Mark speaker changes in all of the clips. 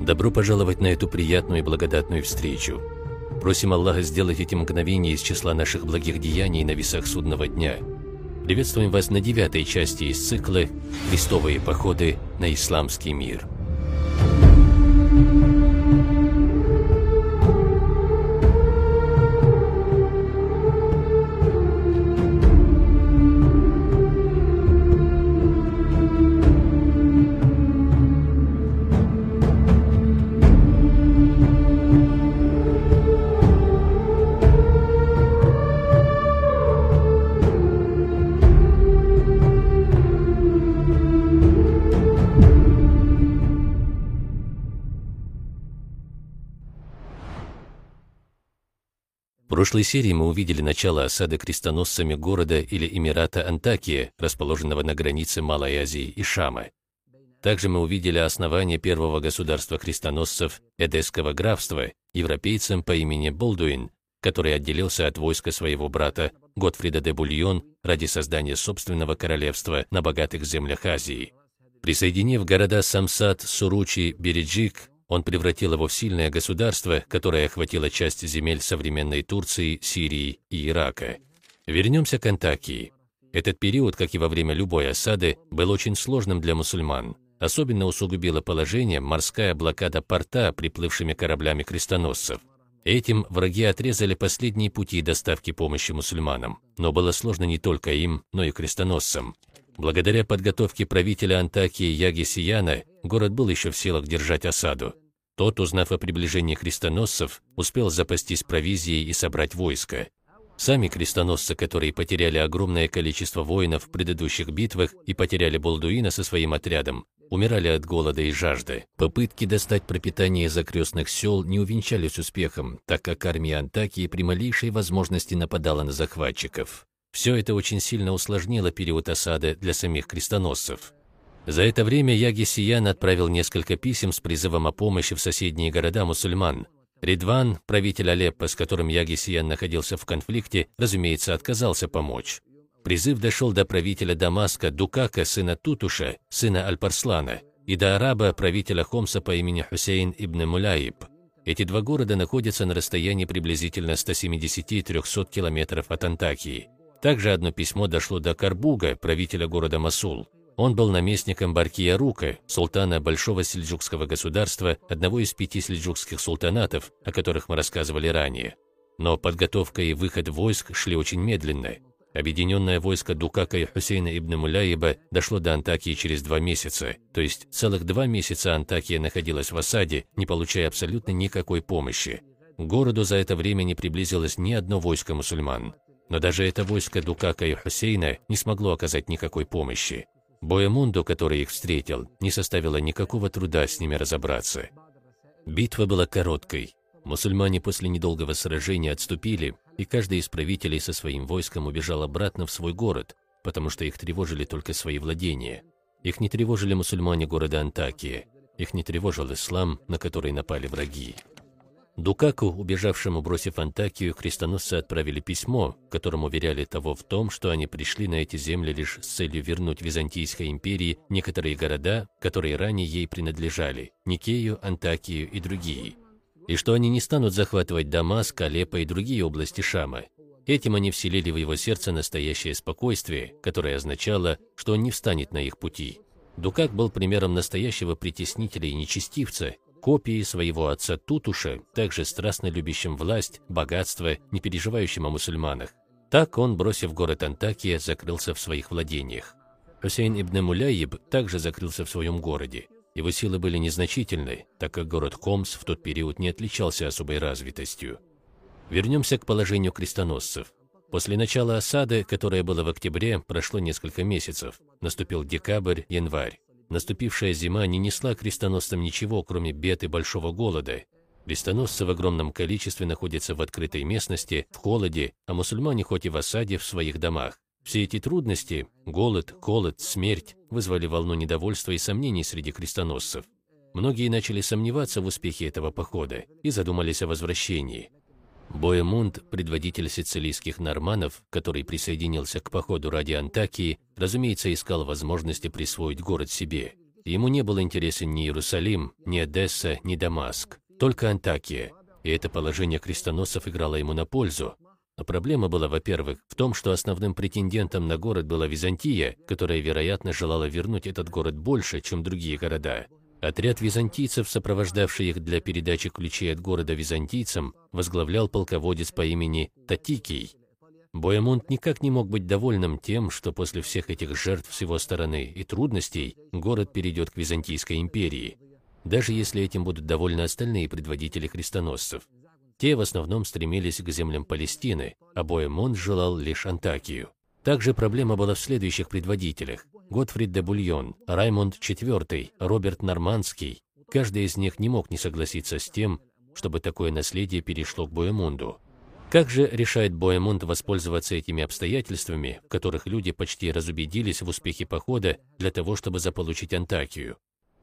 Speaker 1: Добро пожаловать на эту приятную и благодатную встречу. Просим Аллаха сделать эти мгновения из числа наших благих деяний на весах судного дня. Приветствуем вас на девятой части из цикла «Крестовые походы на исламский мир». Прошлой серии мы увидели начало осады крестоносцами города или Эмирата Антакия, расположенного на границе Малой Азии и Шама. Также мы увидели основание первого государства крестоносцев Эдесского графства европейцем по имени Болдуин, который отделился от войска своего брата Готфрида де Бульон ради создания собственного королевства на богатых землях Азии. Присоединив города Самсат, Суручи, Береджик, он превратил его в сильное государство, которое охватило часть земель современной Турции, Сирии и Ирака. Вернемся к Антакии. Этот период, как и во время любой осады, был очень сложным для мусульман. Особенно усугубило положение морская блокада порта приплывшими кораблями крестоносцев. Этим враги отрезали последние пути доставки помощи мусульманам. Но было сложно не только им, но и крестоносцам. Благодаря подготовке правителя Антакии Яги Сияна, город был еще в силах держать осаду. Тот, узнав о приближении крестоносцев, успел запастись провизией и собрать войско. Сами крестоносцы, которые потеряли огромное количество воинов в предыдущих битвах и потеряли Болдуина со своим отрядом, умирали от голода и жажды. Попытки достать пропитание из окрестных сел не увенчались успехом, так как армия Антакии при малейшей возможности нападала на захватчиков. Все это очень сильно усложнило период осады для самих крестоносцев. За это время Яги Сиян отправил несколько писем с призывом о помощи в соседние города мусульман. Ридван, правитель Алеппо, с которым Яги Сиян находился в конфликте, разумеется, отказался помочь. Призыв дошел до правителя Дамаска Дукака, сына Тутуша, сына Аль-Парслана, и до араба, правителя Хомса по имени Хусейн ибн Муляиб. Эти два города находятся на расстоянии приблизительно 170-300 километров от Антакии. Также одно письмо дошло до Карбуга, правителя города Масул. Он был наместником Баркия Рука, султана Большого сельджукского государства, одного из пяти сельджукских султанатов, о которых мы рассказывали ранее. Но подготовка и выход войск шли очень медленно. Объединенное войско Дукака и Хусейна ибн Муляеба дошло до Антакии через два месяца, то есть целых два месяца Антакия находилась в осаде, не получая абсолютно никакой помощи. К городу за это время не приблизилось ни одно войско мусульман. Но даже это войско Дукака и Хусейна не смогло оказать никакой помощи. Боемунду, который их встретил, не составило никакого труда с ними разобраться. Битва была короткой. Мусульмане после недолгого сражения отступили, и каждый из правителей со своим войском убежал обратно в свой город, потому что их тревожили только свои владения. Их не тревожили мусульмане города Антакия, их не тревожил ислам, на который напали враги. Дукаку, убежавшему бросив Антакию, крестоносцы отправили письмо, которым уверяли того в том, что они пришли на эти земли лишь с целью вернуть Византийской империи некоторые города, которые ранее ей принадлежали – Никею, Антакию и другие. И что они не станут захватывать Дамаск, Алеппо и другие области Шама. Этим они вселили в его сердце настоящее спокойствие, которое означало, что он не встанет на их пути. Дукак был примером настоящего притеснителя и нечестивца, копией своего отца Тутуша, также страстно любящим власть, богатство, не переживающим о мусульманах. Так он, бросив город Антакия, закрылся в своих владениях. Хусейн ибн Муляйиб также закрылся в своем городе. Его силы были незначительны, так как город Хомс в тот период не отличался особой развитостью. Вернемся к положению крестоносцев. После начала осады, которое было в октябре, прошло несколько месяцев. Наступил декабрь, январь. Наступившая зима не несла крестоносцам ничего, кроме бед и большого голода. Крестоносцы в огромном количестве находятся в открытой местности, в холоде, а мусульмане хоть и в осаде в своих домах. Все эти трудности – голод, холод, смерть – вызвали волну недовольства и сомнений среди крестоносцев. Многие начали сомневаться в успехе этого похода и задумались о возвращении. Боемунд, предводитель сицилийских норманов, который присоединился к походу ради Антакии, разумеется, искал возможности присвоить город себе. Ему не был интересен ни Иерусалим, ни Одесса, ни Дамаск, только Антакия. И это положение крестоносцев играло ему на пользу. Но проблема была, во-первых, в том, что основным претендентом на город была Византия, которая, вероятно, желала вернуть этот город больше, чем другие города. Отряд византийцев, сопровождавший их для передачи ключей от города византийцам, возглавлял полководец по имени Татикий. Боемунд никак не мог быть довольным тем, что после всех этих жертв с его стороны и трудностей город перейдет к Византийской империи, даже если этим будут довольны остальные предводители крестоносцев. Те в основном стремились к землям Палестины, а Боемунд желал лишь Антакию. Также проблема была в следующих предводителях. Готфрид де Бульон, Раймонд IV, Роберт Нормандский. Каждый из них не мог не согласиться с тем, чтобы такое наследие перешло к Боемунду. Как же решает Боемунд воспользоваться этими обстоятельствами, в которых люди почти разубедились в успехе похода для того, чтобы заполучить Антакию?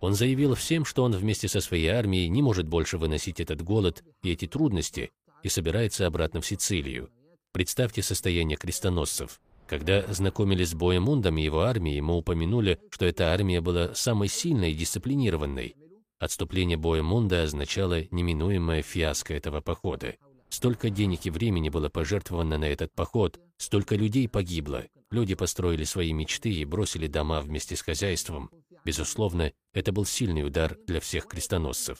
Speaker 1: Он заявил всем, что он вместе со своей армией не может больше выносить этот голод и эти трудности и собирается обратно в Сицилию. Представьте состояние крестоносцев. Когда знакомились с Боемундом и его армией, мы упомянули, что эта армия была самой сильной и дисциплинированной. Отступление Боемунда означало неминуемое фиаско этого похода. Столько денег и времени было пожертвовано на этот поход, столько людей погибло. Люди построили свои мечты и бросили дома вместе с хозяйством. Безусловно, это был сильный удар для всех крестоносцев.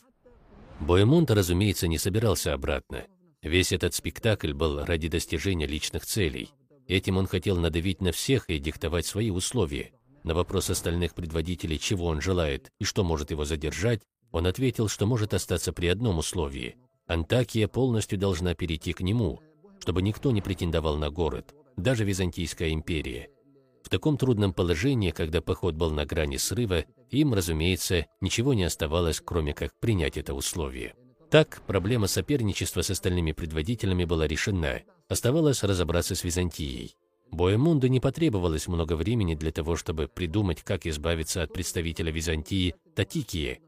Speaker 1: Боемунд, разумеется, не собирался обратно. Весь этот спектакль был ради достижения личных целей. Этим он хотел надавить на всех и диктовать свои условия. На вопрос остальных предводителей, чего он желает и что может его задержать, он ответил, что может остаться при одном условии. Антакия полностью должна перейти к нему, чтобы никто не претендовал на город, даже Византийская империя. В таком трудном положении, когда поход был на грани срыва, им, разумеется, ничего не оставалось, кроме как принять это условие. Так, проблема соперничества с остальными предводителями была решена, Оставалось разобраться с Византией. Боемунду не потребовалось много времени для того, чтобы придумать, как избавиться от представителя Византии Татикии.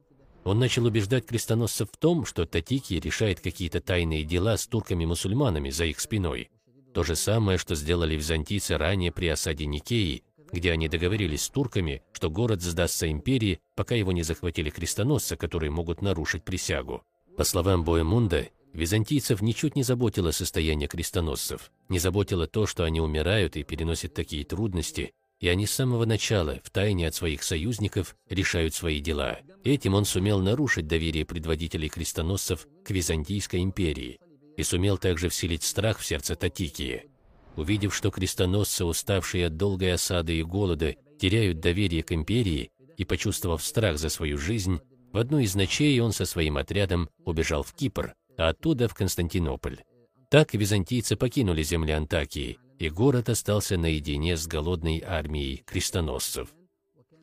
Speaker 1: Он начал убеждать крестоносцев в том, что Татикий решает какие-то тайные дела с турками-мусульманами за их спиной. То же самое, что сделали византийцы ранее при осаде Никеи, где они договорились с турками, что город сдастся империи, пока его не захватили крестоносцы, которые могут нарушить присягу. По словам Боемунда, Византийцев ничуть не заботило состояние крестоносцев, не заботило то, что они умирают и переносят такие трудности, и они с самого начала, в тайне от своих союзников, решают свои дела. Этим он сумел нарушить доверие предводителей крестоносцев к Византийской империи и сумел также вселить страх в сердце Татикии. Увидев, что крестоносцы, уставшие от долгой осады и голода, теряют доверие к империи и почувствовав страх за свою жизнь, в одну из ночей он со своим отрядом убежал в Кипр, а оттуда в Константинополь. Так византийцы покинули земли Антакии, и город остался наедине с голодной армией крестоносцев.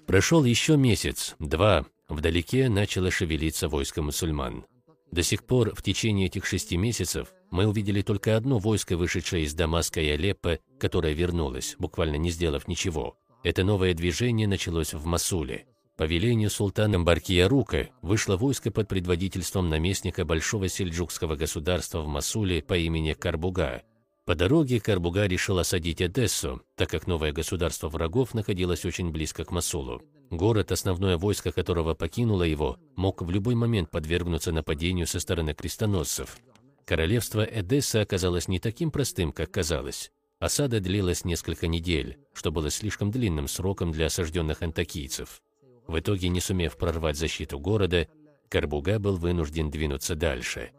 Speaker 1: Прошел еще месяц, два, вдалеке начало шевелиться войско мусульман. До сих пор, в течение этих шести месяцев, мы увидели только одно войско, вышедшее из Дамаска и Алеппо, которое вернулось, буквально не сделав ничего. Это новое движение началось в Масуле. По велению султана Баркиярука вышло войско под предводительством наместника Большого сельджукского государства в Масуле по имени Карбуга. По дороге Карбуга решил осадить Одессу, так как новое государство врагов находилось очень близко к Масулу. Город, основное войско которого покинуло его, мог в любой момент подвергнуться нападению со стороны крестоносцев. Королевство Эдесса оказалось не таким простым, как казалось. Осада длилась несколько недель, что было слишком длинным сроком для осажденных антакийцев. В итоге, не сумев прорвать защиту города, Карбуга был вынужден двинуться дальше.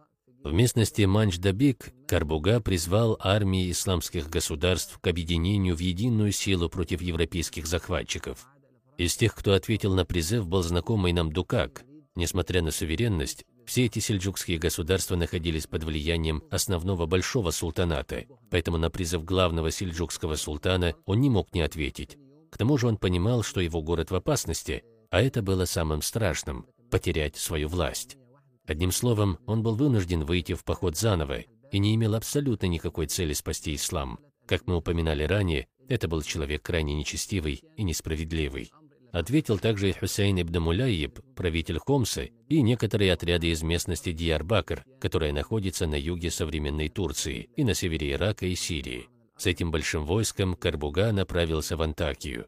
Speaker 1: В местности Манч-Дабик Карбуга призвал армии исламских государств к объединению в единую силу против европейских захватчиков. Из тех, кто ответил на призыв, был знакомый нам Дукак. Несмотря на суверенность, все эти сельджукские государства находились под влиянием основного большого султаната, поэтому на призыв главного сельджукского султана он не мог не ответить. К тому же он понимал, что его город в опасности, а это было самым страшным – потерять свою власть. Одним словом, он был вынужден выйти в поход заново и не имел абсолютно никакой цели спасти ислам. Как мы упоминали ранее, это был человек крайне нечестивый и несправедливый. Ответил также и Хусейн ибн Муляйиб, правитель Хомса, и некоторые отряды из местности Диарбакр, которая находится на юге современной Турции и на севере Ирака и Сирии. С этим большим войском Карбуга направился в Антакию.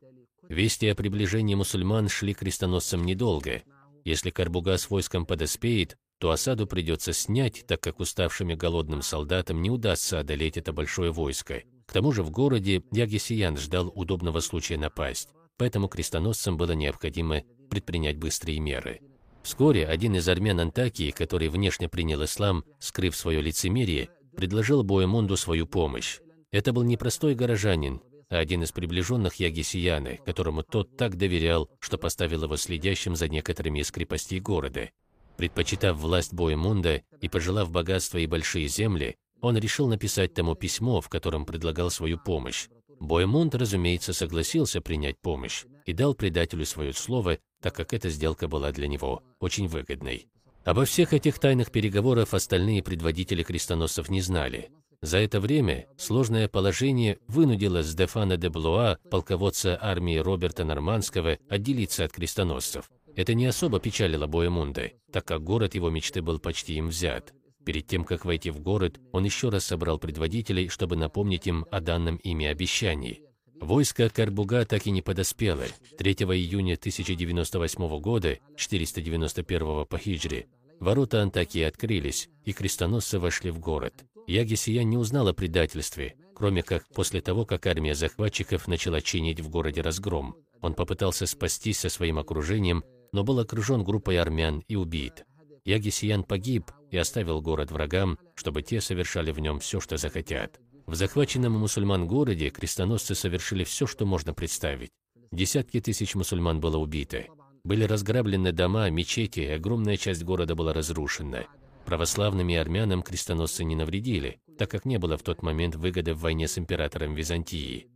Speaker 1: Вести о приближении мусульман шли крестоносцам недолго. Если Карбуга с войском подоспеет, то осаду придется снять, так как уставшим голодным солдатам не удастся одолеть это большое войско. К тому же в городе Ягисиян ждал удобного случая напасть, поэтому крестоносцам было необходимо предпринять быстрые меры. Вскоре один из армян Антакии, который внешне принял ислам, скрыв свое лицемерие, предложил Боемонду свою помощь. Это был не простой горожанин, а один из приближенных Ягисияны, которому тот так доверял, что поставил его следящим за некоторыми из крепостей города. Предпочитав власть Боемунда и пожелав богатства и большие земли, он решил написать тому письмо, в котором предлагал свою помощь. Боемунд, разумеется, согласился принять помощь и дал предателю свое слово, так как эта сделка была для него очень выгодной. Обо всех этих тайных переговорах остальные предводители крестоносцев не знали. За это время сложное положение вынудило Стефана де Блуа, полководца армии Роберта Нормандского, отделиться от крестоносцев. Это не особо печалило Боемунда, так как город его мечты был почти им взят. Перед тем, как войти в город, он еще раз собрал предводителей, чтобы напомнить им о данном ими обещании. Войско Карбуга так и не подоспело. 3 июня 1098 года, 491 по хиджре, ворота Антакии открылись, и крестоносцы вошли в город. Ягисия не узнал о предательстве, кроме как после того, как армия захватчиков начала чинить в городе разгром. Он попытался спастись со своим окружением, но был окружен группой армян и убит. Ягисиян погиб и оставил город врагам, чтобы те совершали в нем все, что захотят. В захваченном мусульман городе крестоносцы совершили все, что можно представить. Десятки тысяч мусульман было убито. Были разграблены дома, мечети, огромная часть города была разрушена. Православным и армянам крестоносцы не навредили, так как не было в тот момент выгоды в войне с императором Византии.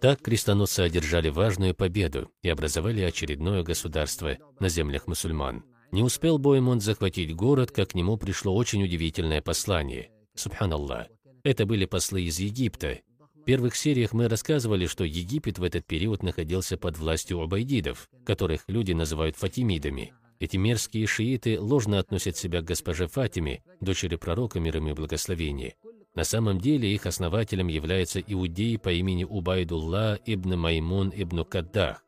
Speaker 1: Так крестоносцы одержали важную победу и образовали очередное государство на землях мусульман. Не успел Боемонт захватить город, как к нему пришло очень удивительное послание. Субханаллах. Это были послы из Египта. В первых сериях мы рассказывали, что Египет в этот период находился под властью обайдидов, которых люди называют фатимидами. Эти мерзкие шииты ложно относят себя к госпоже Фатиме, дочери пророка мир ему и благословения. На самом деле их основателем является иудей по имени Убайдулла ибн Маймун ибн Каддах.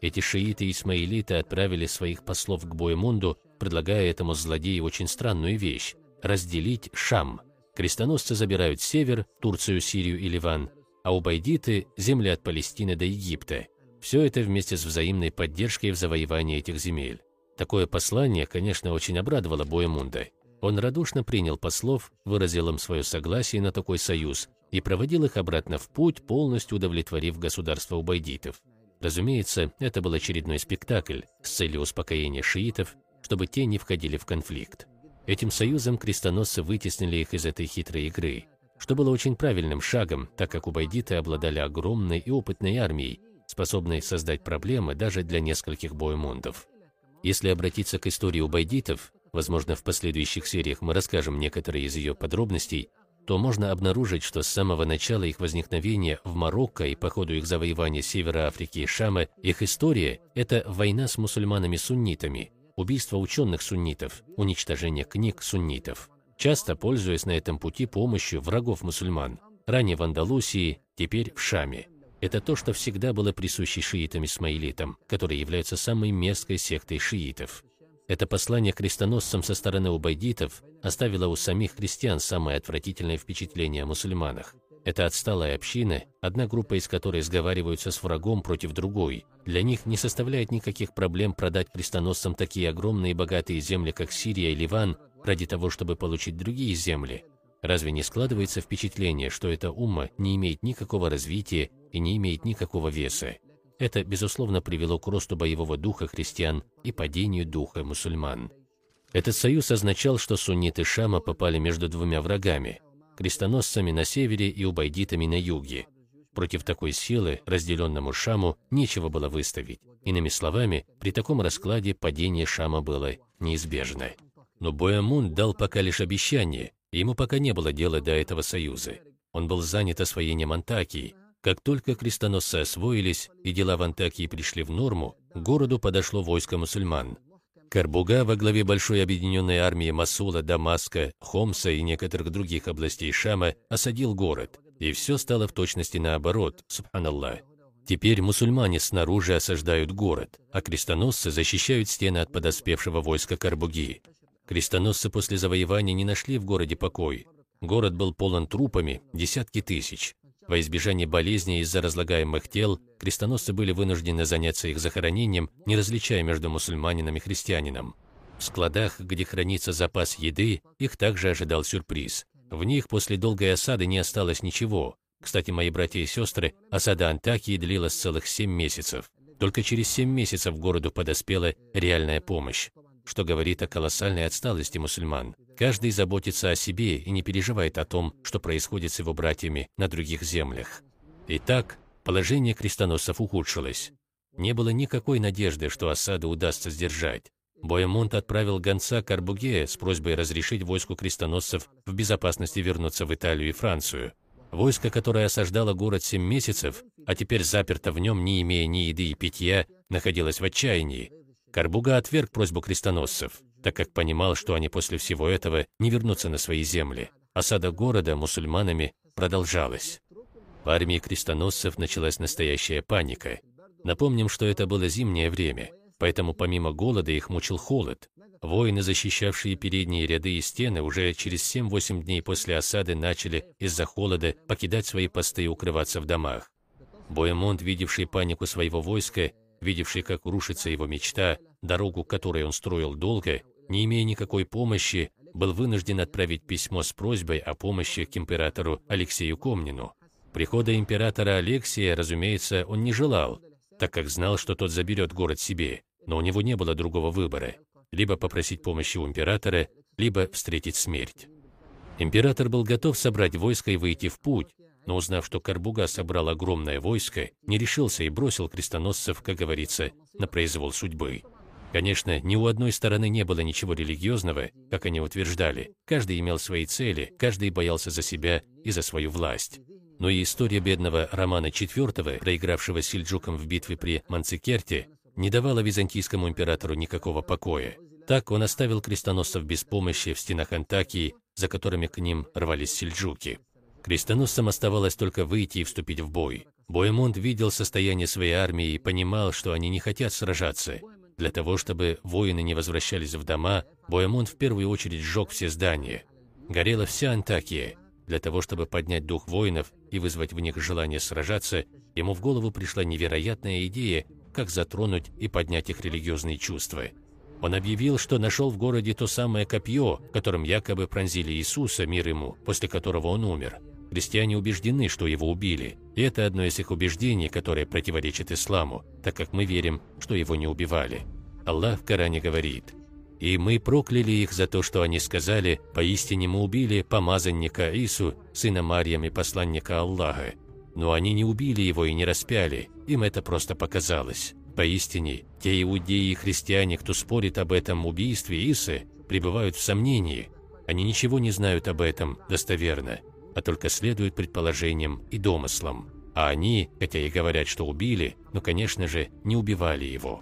Speaker 1: Эти шииты-исмаилиты отправили своих послов к Боемунду, предлагая этому злодею очень странную вещь – разделить Шам. Крестоносцы забирают север, Турцию, Сирию и Ливан, а убайдиты – земли от Палестины до Египта. Все это вместе с взаимной поддержкой в завоевании этих земель. Такое послание, конечно, очень обрадовало Боемунда. Он радушно принял послов, выразил им свое согласие на такой союз и проводил их обратно в путь, полностью удовлетворив государство убайдитов. Разумеется, это был очередной спектакль с целью успокоения шиитов, чтобы те не входили в конфликт. Этим союзом крестоносцы вытеснили их из этой хитрой игры, что было очень правильным шагом, так как убайдиты обладали огромной и опытной армией, способной создать проблемы даже для нескольких боемондов. Если обратиться к истории убайдитов, возможно, в последующих сериях мы расскажем некоторые из ее подробностей, то можно обнаружить, что с самого начала их возникновения в Марокко и по ходу их завоевания Севера Африки и Шама, их история – это война с мусульманами-суннитами, убийство ученых суннитов, уничтожение книг суннитов, часто пользуясь на этом пути помощью врагов мусульман, ранее в Андалусии, теперь в Шаме. Это то, что всегда было присуще шиитам-исмаилитам, которые являются самой мерзкой сектой шиитов. Это послание крестоносцам со стороны убайдитов оставило у самих христиан самое отвратительное впечатление о мусульманах. Это отсталая община, одна группа из которой сговариваются с врагом против другой. Для них не составляет никаких проблем продать крестоносцам такие огромные и богатые земли, как Сирия и Ливан, ради того, чтобы получить другие земли. Разве не складывается впечатление, что эта умма не имеет никакого развития и не имеет никакого веса? Это, безусловно, привело к росту боевого духа христиан и падению духа мусульман. Этот союз означал, что сунниты Шама попали между двумя врагами – крестоносцами на севере и убайдитами на юге. Против такой силы, разделенному Шаму, нечего было выставить. Иными словами, при таком раскладе падение Шама было неизбежно. Но Боямун дал пока лишь обещание, ему пока не было дела до этого союза. Он был занят освоением Антакии, как только крестоносцы освоились и дела в Антакии пришли в норму, к городу подошло войско мусульман. Карбуга во главе большой объединенной армии Масула, Дамаска, Хомса и некоторых других областей Шама осадил город, и все стало в точности наоборот, субханаллах. Теперь мусульмане снаружи осаждают город, а крестоносцы защищают стены от подоспевшего войска Карбуги. Крестоносцы после завоевания не нашли в городе покой. Город был полон трупами, десятки тысяч. Во избежание болезней из-за разлагаемых тел, крестоносцы были вынуждены заняться их захоронением, не различая между мусульманином и христианином. В складах, где хранится запас еды, их также ожидал сюрприз. В них после долгой осады не осталось ничего. Кстати, мои братья и сестры, осада Антакии длилась целых семь месяцев. Только через семь месяцев городу подоспела реальная помощь что говорит о колоссальной отсталости мусульман. Каждый заботится о себе и не переживает о том, что происходит с его братьями на других землях. Итак, положение крестоносцев ухудшилось. Не было никакой надежды, что осаду удастся сдержать. Боемонт отправил гонца к Арбуге с просьбой разрешить войску крестоносцев в безопасности вернуться в Италию и Францию. Войско, которое осаждало город семь месяцев, а теперь заперто в нем, не имея ни еды и питья, находилось в отчаянии. Карбуга отверг просьбу крестоносцев, так как понимал, что они после всего этого не вернутся на свои земли. Осада города мусульманами продолжалась. В армии крестоносцев началась настоящая паника. Напомним, что это было зимнее время, поэтому помимо голода их мучил холод. Воины, защищавшие передние ряды и стены, уже через 7-8 дней после осады начали из-за холода покидать свои посты и укрываться в домах. Боемонт, видевший панику своего войска, видевший, как рушится его мечта, дорогу, которой он строил долго, не имея никакой помощи, был вынужден отправить письмо с просьбой о помощи к императору Алексею Комнину. Прихода императора Алексия, разумеется, он не желал, так как знал, что тот заберет город себе, но у него не было другого выбора – либо попросить помощи у императора, либо встретить смерть. Император был готов собрать войско и выйти в путь, но узнав, что Карбуга собрал огромное войско, не решился и бросил крестоносцев, как говорится, на произвол судьбы. Конечно, ни у одной стороны не было ничего религиозного, как они утверждали. Каждый имел свои цели, каждый боялся за себя и за свою власть. Но и история бедного Романа IV, проигравшего сельджукам в битве при Манцикерте, не давала византийскому императору никакого покоя. Так он оставил крестоносцев без помощи в стенах Антакии, за которыми к ним рвались сельджуки. Крестоносцам оставалось только выйти и вступить в бой. Боемонт видел состояние своей армии и понимал, что они не хотят сражаться. Для того, чтобы воины не возвращались в дома, Боемонт в первую очередь сжег все здания. Горела вся Антакия. Для того, чтобы поднять дух воинов и вызвать в них желание сражаться, ему в голову пришла невероятная идея, как затронуть и поднять их религиозные чувства. Он объявил, что нашел в городе то самое копье, которым якобы пронзили Иисуса, мир ему, после которого он умер. Христиане убеждены, что его убили, и это одно из их убеждений, которое противоречит исламу, так как мы верим, что его не убивали. Аллах в Коране говорит, «И мы прокляли их за то, что они сказали, поистине мы убили помазанника Ису, сына Марьям и посланника Аллаха. Но они не убили его и не распяли, им это просто показалось. Поистине, те иудеи и христиане, кто спорит об этом убийстве Исы, пребывают в сомнении. Они ничего не знают об этом достоверно, а только следуют предположениям и домыслам. А они, хотя и говорят, что убили, но, конечно же, не убивали его.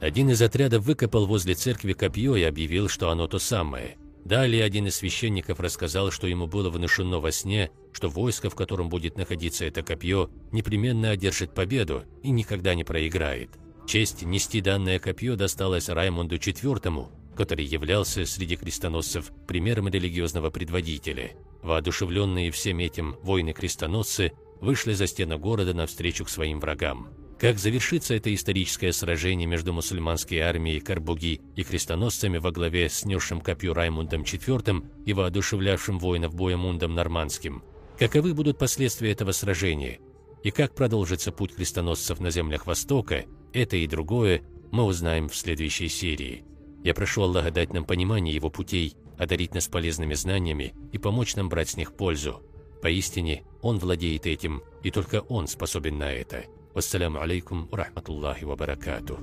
Speaker 1: Один из отрядов выкопал возле церкви копье и объявил, что оно то самое. Далее один из священников рассказал, что ему было внушено во сне, что войско, в котором будет находиться это копье, непременно одержит победу и никогда не проиграет. Честь нести данное копье досталась Раймонду IV, который являлся среди крестоносцев примером религиозного предводителя. Воодушевленные всем этим воины-крестоносцы вышли за стены города навстречу к своим врагам. Как завершится это историческое сражение между мусульманской армией Карбуги и крестоносцами во главе с несшим копью Раймундом IV и воодушевлявшим воинов Боемундом Нормандским? Каковы будут последствия этого сражения? И как продолжится путь крестоносцев на землях Востока, это и другое мы узнаем в следующей серии. Я прошу Аллаха дать нам понимание Его путей, одарить нас полезными знаниями и помочь нам брать с них пользу. Поистине, Он владеет этим, и только Он способен на это. Вассаляму алейкум ва рахматуллахи ва баракатуh.